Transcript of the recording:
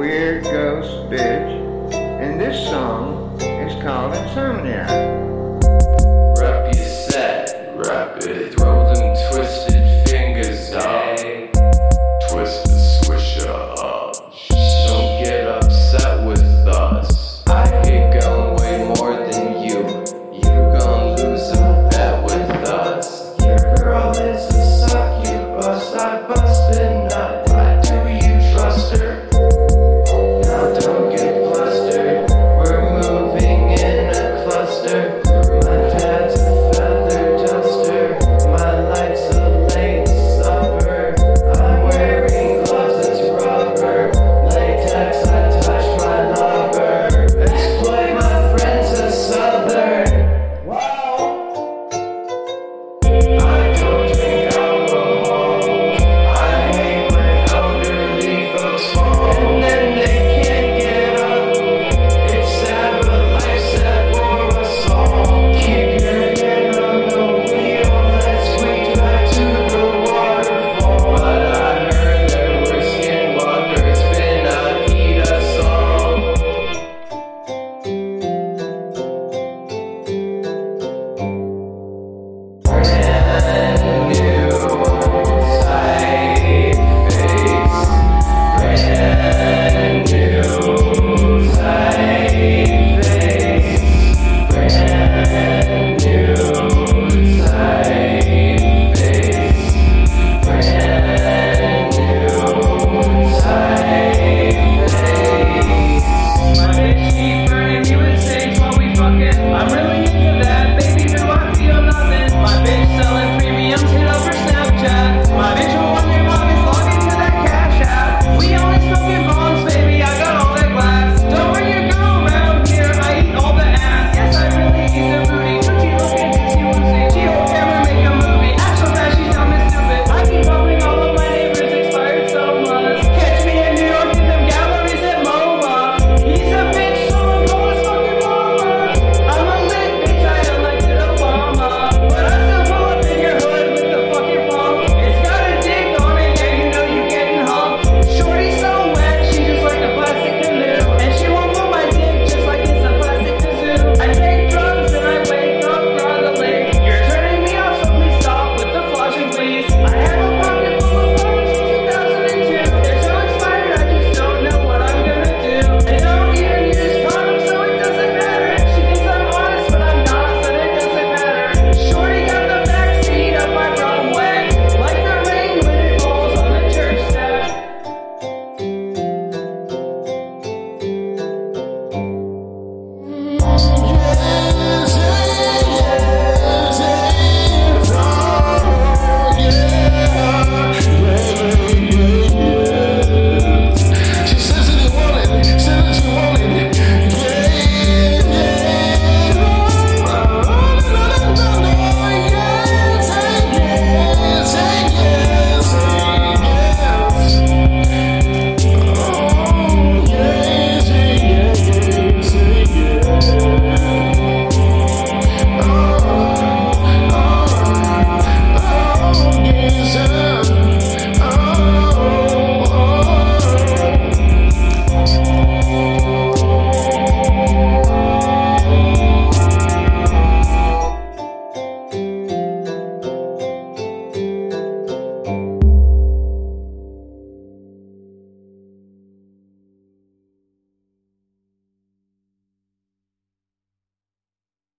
weird ghost bitch, and this song is called Insomnia. Rep you said, rep it.